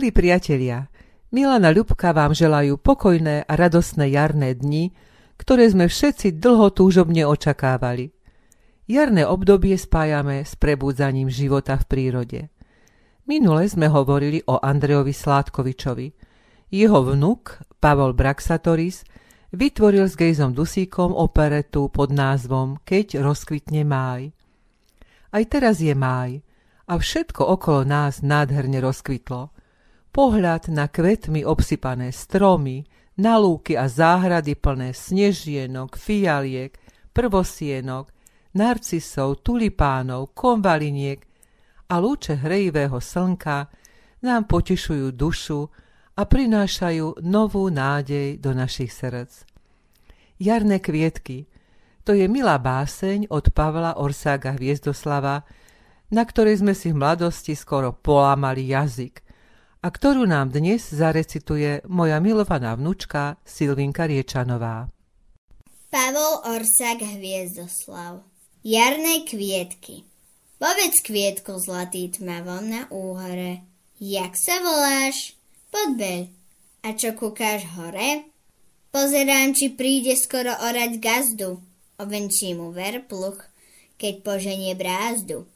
Milí priatelia, Milana Ľubka vám želajú pokojné a radostné jarné dni, ktoré sme všetci dlho túžobne očakávali. Jarné obdobie spájame s prebúdzaním života v prírode. Minule sme hovorili o Andrejovi Sládkovičovi. Jeho vnuk, Pavol Braxatoris, vytvoril s Gejzom Dusíkom operetu pod názvom Keď rozkvitne máj. Aj teraz je máj a všetko okolo nás nádherne rozkvitlo. Pohľad na kvetmi obsypané stromy, na lúky a záhrady plné snežienok, fialiek, prvosienok, narcisov, tulipánov, konvaliniek a lúče hrejivého slnka nám potišujú dušu a prinášajú novú nádej do našich srdc. Jarné kvietky to je milá báseň od Pavla Orsága Hviezdoslava, na ktorej sme si v mladosti skoro polámali jazyk – a ktorú nám dnes zarecituje moja milovaná vnučka Silvinka Riečanová. Pavol Orsak Hviezdoslav Jarné kvietky Povedz kvietko zlatý tmavom na úhore, jak sa voláš? Podbeľ. A čo kúkáš hore? Pozerám, či príde skoro orať gazdu. Ovenčí mu ver pluch, keď poženie brázdu.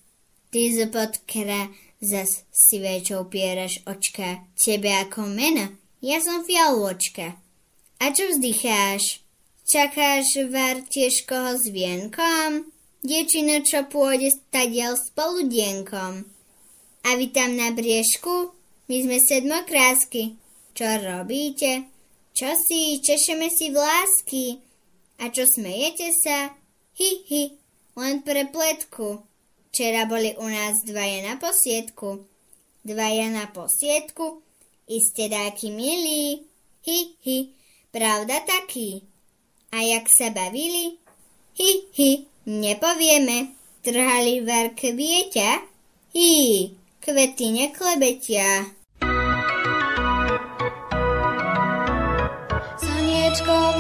Ty zopod kra Zas si väčšou pieraš očka, tebe ako mena, ja som fialôčka. A čo vzdycháš? Čakáš var tiež koho s vienkom? Diečino, čo pôjde stadiel s poludienkom. A vy tam na briežku? My sme sedmokrásky. Čo robíte? Čo si? Češeme si vlásky. A čo smejete sa? Hi, hi, len pre pletku. Včera boli u nás dvaja na posiedku. Dvaja na posiedku? Iste dáky milí. Hi, hi, pravda taký. A jak sa bavili? Hi, hi, nepovieme. Trhali var kvieťa? Hi, kvety neklebetia. Slniečko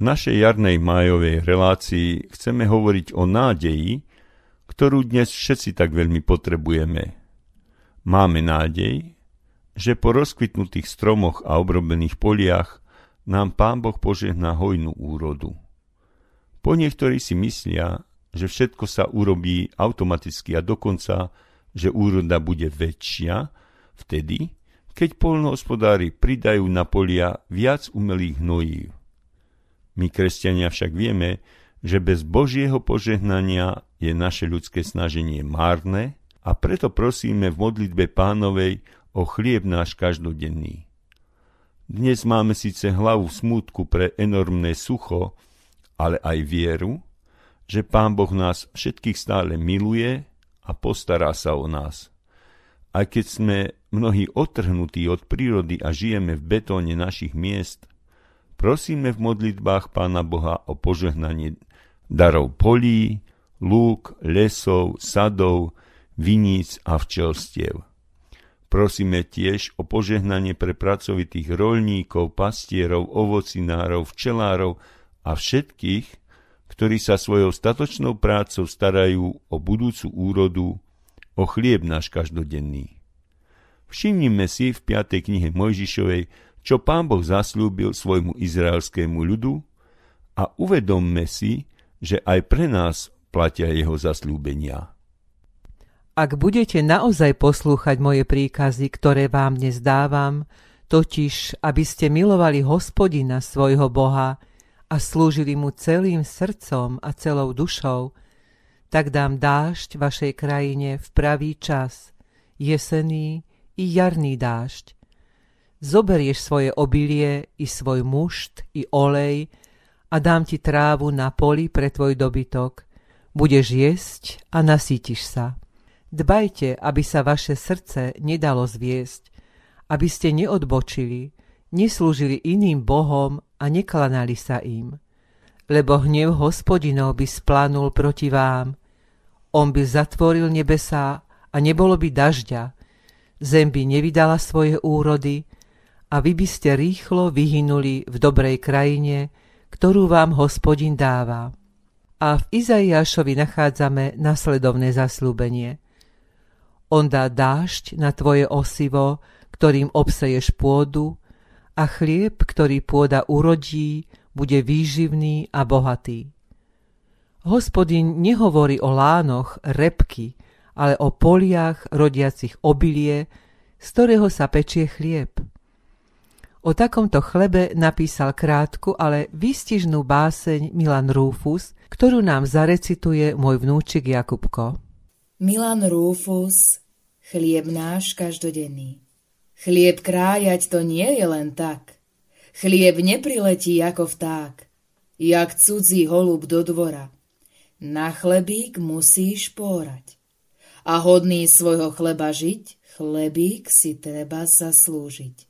V našej jarnej májovej relácii chceme hovoriť o nádeji, ktorú dnes všetci tak veľmi potrebujeme. Máme nádej, že po rozkvitnutých stromoch a obrobených poliach nám Pán Boh požehná hojnú úrodu. Po niektorí si myslia, že všetko sa urobí automaticky a dokonca že úroda bude väčšia vtedy, keď polnohospodári pridajú na polia viac umelých hnojív. My, kresťania, však vieme, že bez Božieho požehnania je naše ľudské snaženie márne a preto prosíme v modlitbe pánovej o chlieb náš každodenný. Dnes máme síce hlavu smútku pre enormné sucho, ale aj vieru, že Pán Boh nás všetkých stále miluje a postará sa o nás. Aj keď sme mnohí otrhnutí od prírody a žijeme v betóne našich miest, prosíme v modlitbách Pána Boha o požehnanie darov polí, lúk, lesov, sadov, viníc a včelstiev. Prosíme tiež o požehnanie pre pracovitých rolníkov, pastierov, ovocinárov, včelárov a všetkých, ktorí sa svojou statočnou prácou starajú o budúcu úrodu, o chlieb náš každodenný. Všimnime si v 5. knihe Mojžišovej, čo pán Boh zaslúbil svojmu izraelskému ľudu a uvedomme si, že aj pre nás platia jeho zaslúbenia. Ak budete naozaj poslúchať moje príkazy, ktoré vám dnes dávam, totiž, aby ste milovali hospodina svojho Boha, a slúžili mu celým srdcom a celou dušou, tak dám dážď vašej krajine v pravý čas, jesený i jarný dážď. Zoberieš svoje obilie i svoj mušt i olej a dám ti trávu na poli pre tvoj dobytok. Budeš jesť a nasítiš sa. Dbajte, aby sa vaše srdce nedalo zviesť, aby ste neodbočili, neslúžili iným bohom a neklanali sa im. Lebo hnev hospodinov by splanul proti vám. On by zatvoril nebesá a nebolo by dažďa. Zem by nevydala svoje úrody a vy by ste rýchlo vyhynuli v dobrej krajine, ktorú vám hospodin dáva. A v Izaiášovi nachádzame nasledovné zaslúbenie – on dá dážď na tvoje osivo, ktorým obseješ pôdu, a chlieb, ktorý pôda urodí, bude výživný a bohatý. Hospodin nehovorí o lánoch, repky, ale o poliach rodiacich obilie, z ktorého sa pečie chlieb. O takomto chlebe napísal krátku, ale výstižnú báseň Milan Rúfus, ktorú nám zarecituje môj vnúčik Jakubko. Milan Rúfus, chlieb náš každodenný. Chlieb krájať to nie je len tak. Chlieb nepriletí ako vták, jak cudzí holub do dvora. Na chlebík musíš pórať. A hodný svojho chleba žiť, chlebík si treba zaslúžiť.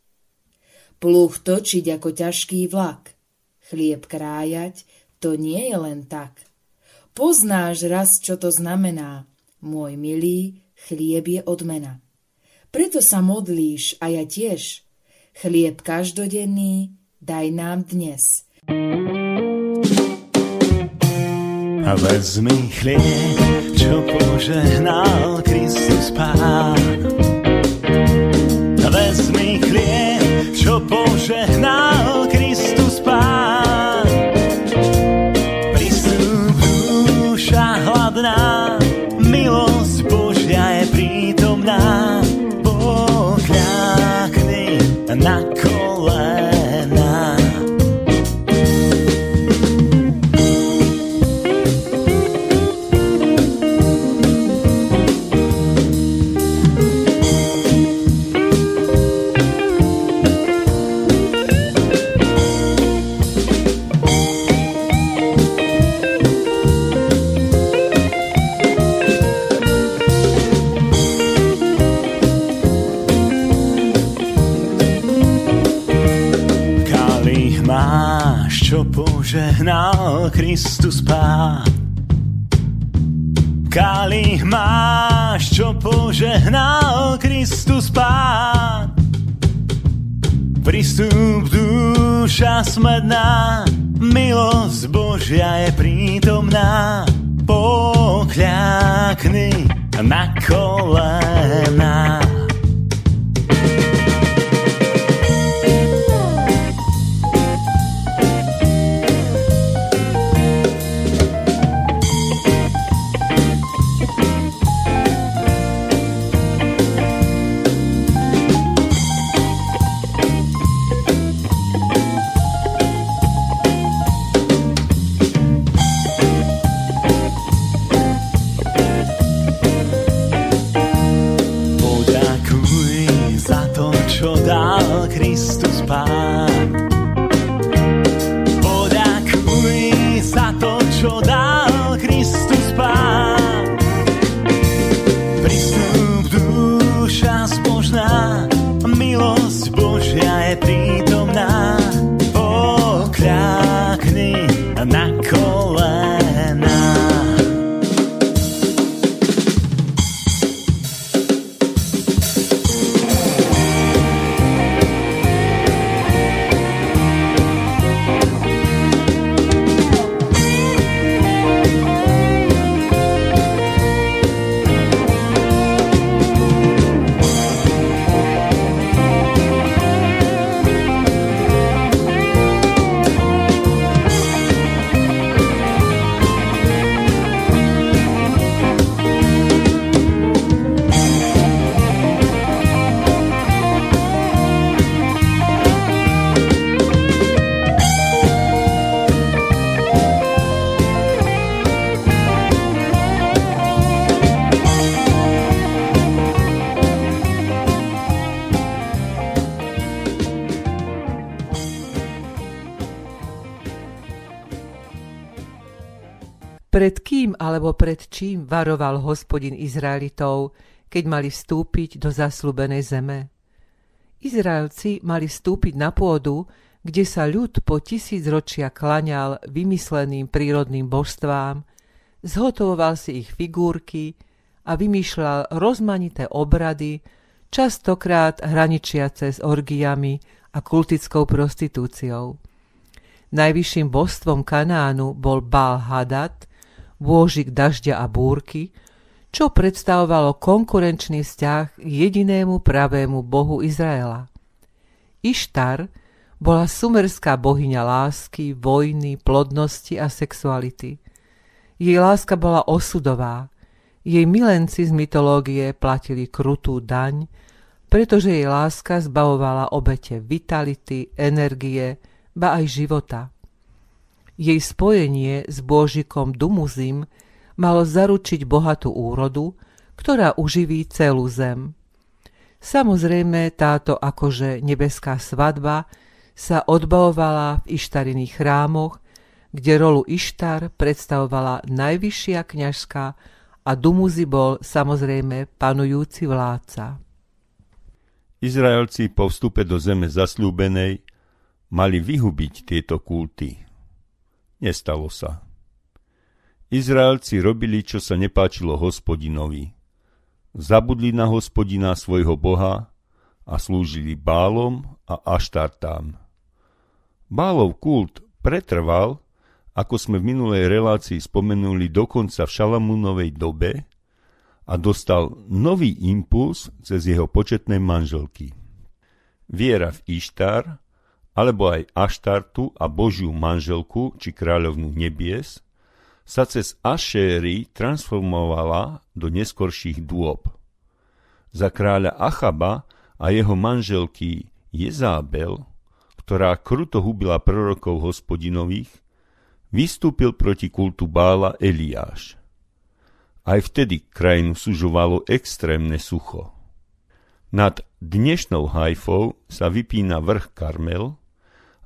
Pluch točiť ako ťažký vlak, chlieb krájať, to nie je len tak. Poznáš raz, čo to znamená, môj milý, chlieb je odmena. Preto sa modlíš a ja tiež. Chlieb každodenný daj nám dnes. A vezmi chlieb, čo požehnal Kristus Pán. Požehnal Kristus Pán. Pristup duša hladná, požehnal Kalich máš, čo požehnal Kristus Pán. Pristup duša smedná, milosť Božia je prítomná. Pokľakni na kolená. Kým alebo pred čím varoval hospodin Izraelitov, keď mali vstúpiť do zaslúbenej zeme? Izraelci mali vstúpiť na pôdu, kde sa ľud po tisíc ročia klaňal vymysleným prírodným božstvám, zhotovoval si ich figurky a vymýšľal rozmanité obrady, častokrát hraničiace s orgiami a kultickou prostitúciou. Najvyšším božstvom Kanánu bol Baal Hadad, bôžik dažďa a búrky, čo predstavovalo konkurenčný vzťah k jedinému pravému bohu Izraela. Ištar bola sumerská bohyňa lásky, vojny, plodnosti a sexuality. Jej láska bola osudová. Jej milenci z mytológie platili krutú daň, pretože jej láska zbavovala obete vitality, energie, ba aj života. Jej spojenie s Božikom Dumuzim malo zaručiť bohatú úrodu, ktorá uživí celú zem. Samozrejme, táto akože nebeská svadba sa odbavovala v Ištariných chrámoch, kde rolu Ištar predstavovala najvyššia kňažská a Dumuzi bol samozrejme panujúci vládca. Izraelci po vstupe do zeme zaslúbenej mali vyhubiť tieto kulty. Nestalo sa. Izraelci robili, čo sa nepáčilo hospodinovi. Zabudli na hospodina svojho boha a slúžili bálom a aštartám. Bálov kult pretrval, ako sme v minulej relácii spomenuli dokonca v Šalamúnovej dobe a dostal nový impuls cez jeho početné manželky. Viera v Ištar alebo aj Aštartu a Božiu manželku či kráľovnú nebies, sa cez Ašéry transformovala do neskorších dôb. Za kráľa Achaba a jeho manželky Jezábel, ktorá kruto hubila prorokov hospodinových, vystúpil proti kultu Bála Eliáš. Aj vtedy krajinu sužovalo extrémne sucho. Nad dnešnou Hajfou sa vypína vrch Karmel,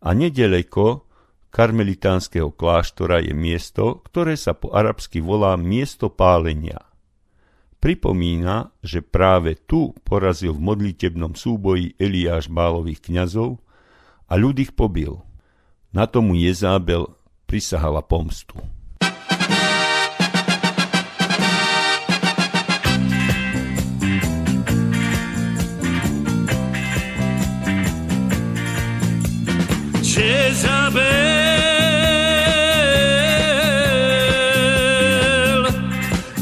a nedaleko karmelitánskeho kláštora je miesto, ktoré sa po arabsky volá miesto pálenia. Pripomína, že práve tu porazil v modlitebnom súboji Eliáš bálových kňazov a ľud ich pobil. Na tomu Jezábel prisahala pomstu. Jezabel,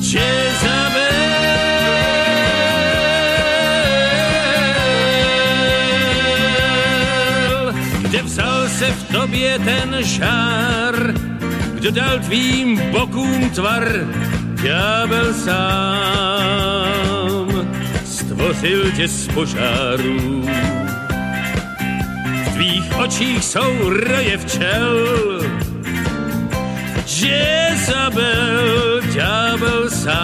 Jezabel, kde vzal se v tobě ten žár, kdo dal tvým bokům tvar, ďábel sám, stvořil tě z požáru tvých očích jsou roje včel. Jezabel, ďábel sám,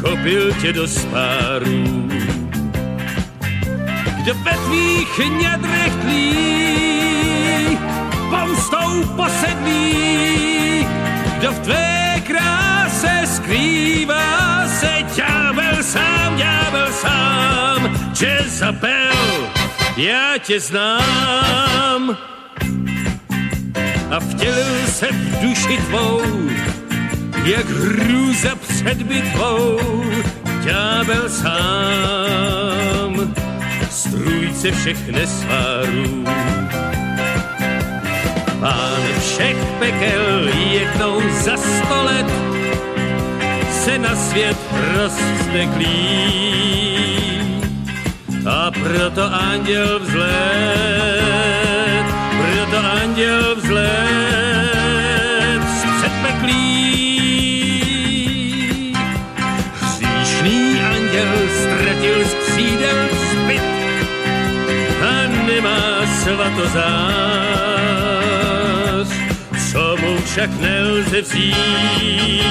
chopil tě do spáru. Kdo ve tvých nědrech tlí, pomstou posedlí, kdo v tvé kráse skrývá se ďábel já tě znám. A vtělil se v duši tvou, jak hrůza před bitvou, ďábel sám, strůjce všech nesvárů. Pán všech pekel jednou za sto let se na svět rozsteklí a proto anděl vzlet, proto anděl vzlet z předpeklí. Hříšný anděl ztratil z křídel zbyt a nemá svatozář, co mu však nelze vzít,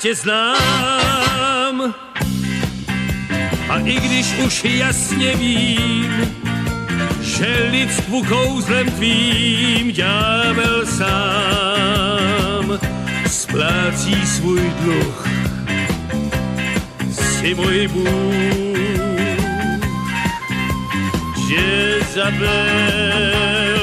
tě znám. A i když už jasně vím, že lidstvu kouzlem tvým ďábel sám splácí svůj dluh. Si můj Bůh, Jezabel, Jezabel,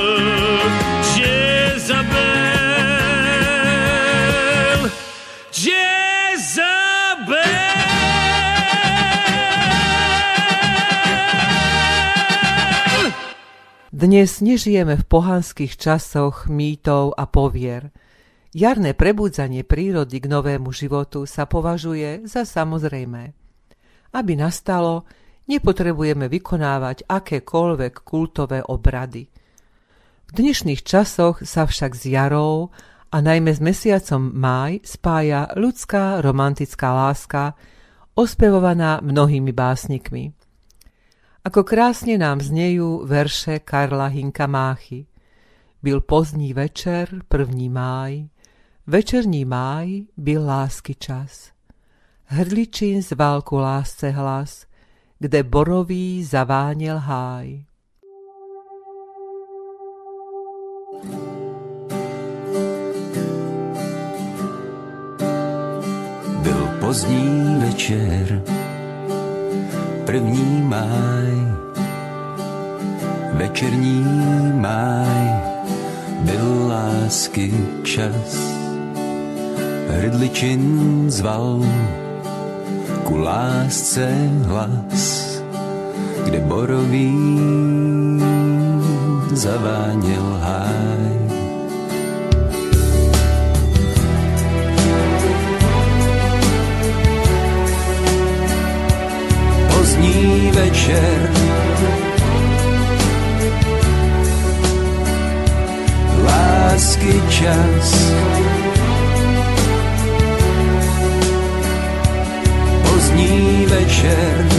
Dnes nežijeme v pohanských časoch mýtov a povier. Jarné prebudzanie prírody k novému životu sa považuje za samozrejmé. Aby nastalo, nepotrebujeme vykonávať akékoľvek kultové obrady. V dnešných časoch sa však s jarou a najmä s mesiacom máj spája ľudská romantická láska, ospevovaná mnohými básnikmi. Ako krásne nám znejú verše Karla Hinka Máchy. Byl pozdní večer, první máj, večerní máj byl lásky čas. Hrdličín zval ku lásce hlas, kde borový zaváněl háj. Byl pozdní večer, první máj, večerní máj, byl lásky čas. Hrdličin zval ku lásce hlas, kde borový zaváněl háj. Večer. Lásky čas. Pozdní večer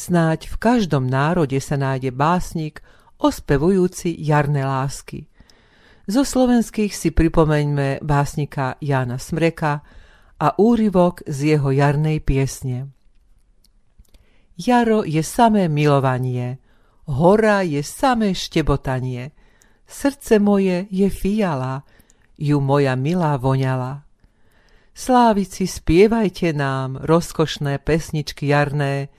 Snáď v každom národe sa nájde básnik ospevujúci jarné lásky. Zo slovenských si pripomeňme básnika Jána Smreka a úryvok z jeho jarnej piesne. Jaro je samé milovanie, hora je samé štebotanie, srdce moje je fiala, ju moja milá voňala. Slávici, spievajte nám rozkošné pesničky jarné,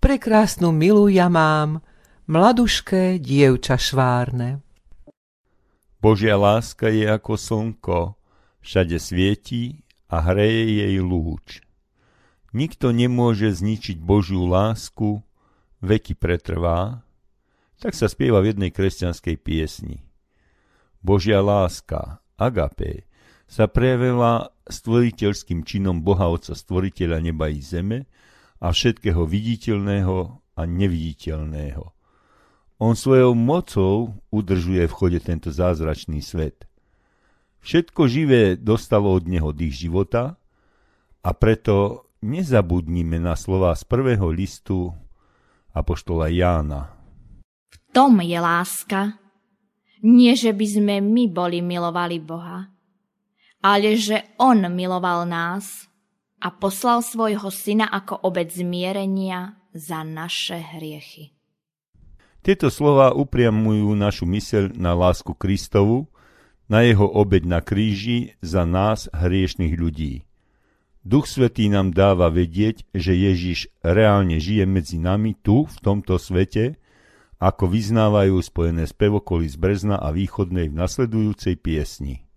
prekrásnu milú ja mám, mladušké dievča švárne. Božia láska je ako slnko, všade svietí a hreje jej lúč. nikto nemôže zničiť Božiu lásku, veky pretrvá, tak sa spieva v jednej kresťanskej piesni. Božia láska, agape, sa prejavila stvoriteľským činom Boha Otca stvoriteľa neba i zeme a všetkého viditeľného a neviditeľného. On svojou mocou udržuje v chode tento zázračný svet. Všetko živé dostalo od neho dých života a preto nezabudnime na slova z prvého listu Apoštola Jána. V tom je láska, nie že by sme my boli milovali Boha, ale že On miloval nás a poslal svojho syna ako obec zmierenia za naše hriechy. Tieto slova upriamujú našu myseľ na lásku Kristovu, na jeho obeď na kríži za nás hriešných ľudí. Duch Svetý nám dáva vedieť, že Ježiš reálne žije medzi nami tu, v tomto svete, ako vyznávajú spojené spevokoly z Brezna a Východnej v nasledujúcej piesni.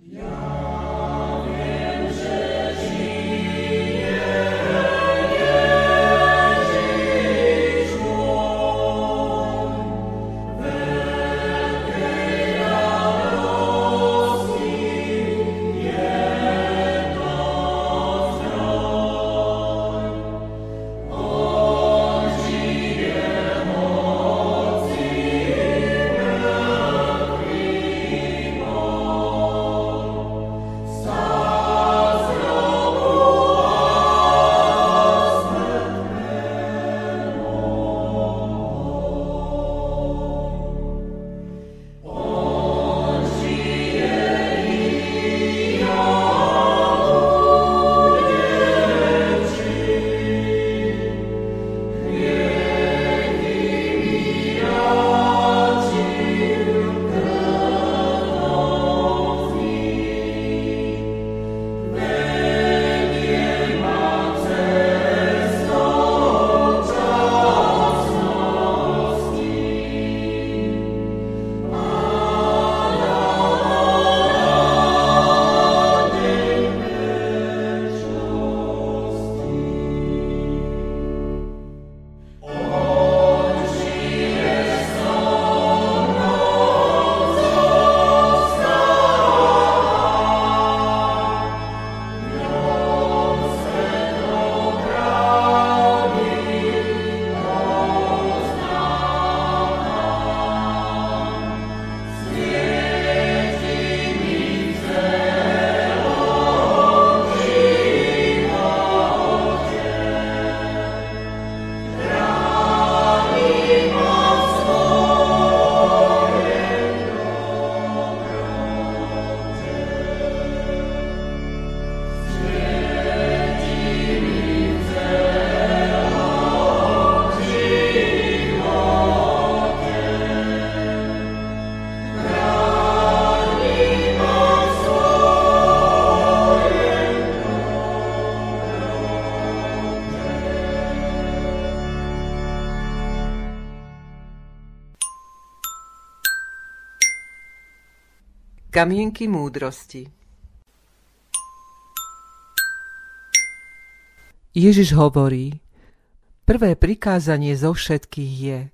Kamienky múdrosti Ježiš hovorí, prvé prikázanie zo všetkých je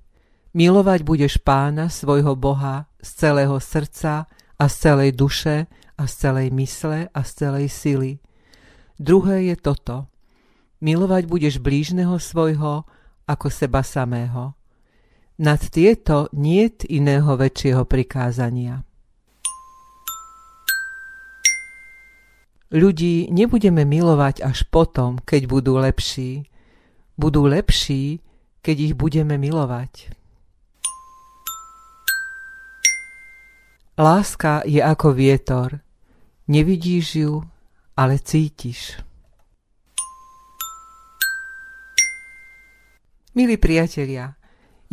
milovať budeš pána svojho Boha z celého srdca a z celej duše a z celej mysle a z celej sily. Druhé je toto. Milovať budeš blížneho svojho ako seba samého. Nad tieto niet iného väčšieho prikázania. Ľudí nebudeme milovať až potom, keď budú lepší. Budú lepší, keď ich budeme milovať. Láska je ako vietor. Nevidíš ju, ale cítiš. Milí priatelia,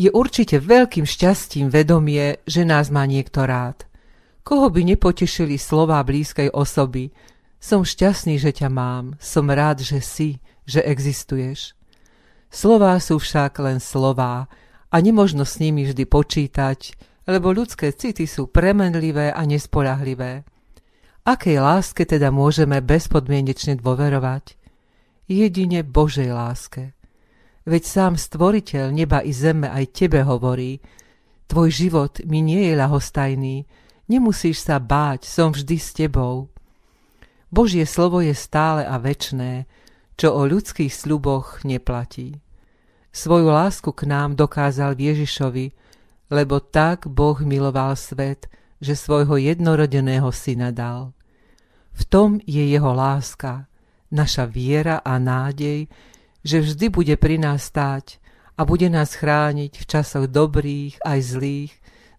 je určite veľkým šťastím vedomie, že nás má niekto rád. Koho by nepotešili slová blízkej osoby, som šťastný, že ťa mám, som rád, že si, že existuješ. Slová sú však len slová a nemožno s nimi vždy počítať, lebo ľudské city sú premenlivé a nespolahlivé. Akej láske teda môžeme bezpodmienečne dôverovať? jedine Božej láske. Veď sám stvoriteľ neba i zeme aj tebe hovorí, tvoj život mi nie je ľahostajný, nemusíš sa báť, som vždy s tebou. Božie slovo je stále a večné, čo o ľudských sľuboch neplatí. Svoju lásku k nám dokázal Ježišovi, lebo tak Boh miloval svet, že svojho jednorodeného syna dal. V tom je jeho láska, naša viera a nádej, že vždy bude pri nás stáť a bude nás chrániť v časoch dobrých aj zlých,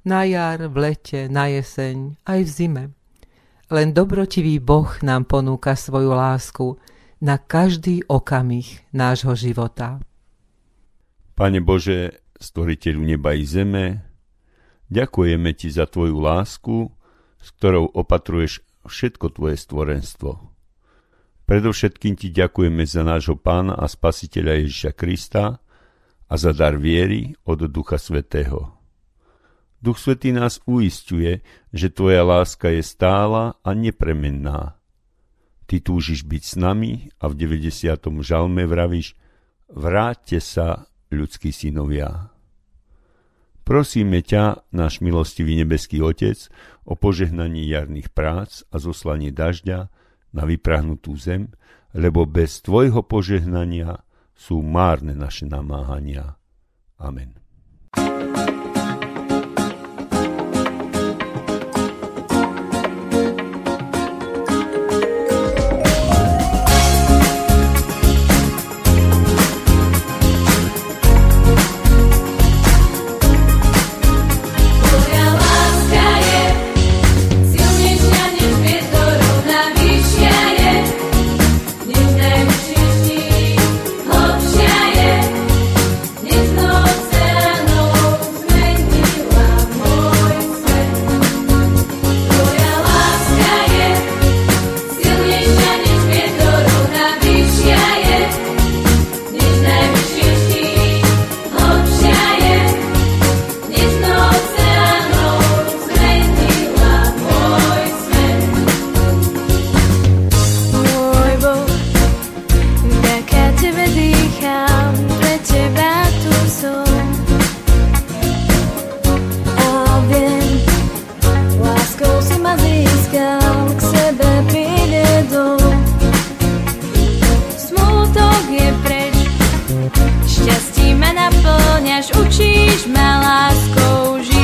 na jar, v lete, na jeseň, aj v zime. Len dobrotivý Boh nám ponúka svoju lásku na každý okamih nášho života. Pane Bože, stvoriteľu neba i zeme, ďakujeme Ti za Tvoju lásku, s ktorou opatruješ všetko Tvoje stvorenstvo. Predovšetkým Ti ďakujeme za nášho Pána a Spasiteľa Ježiša Krista a za dar viery od Ducha Svetého. Duch Svetý nás uistuje, že Tvoja láska je stála a nepremenná. Ty túžiš byť s nami a v 90. žalme vravíš Vráťte sa, ľudskí synovia. Prosíme ťa, náš milostivý nebeský Otec, o požehnaní jarných prác a zoslanie dažďa na vyprahnutú zem, lebo bez Tvojho požehnania sú márne naše namáhania. Amen. než učíš mé láskou žít.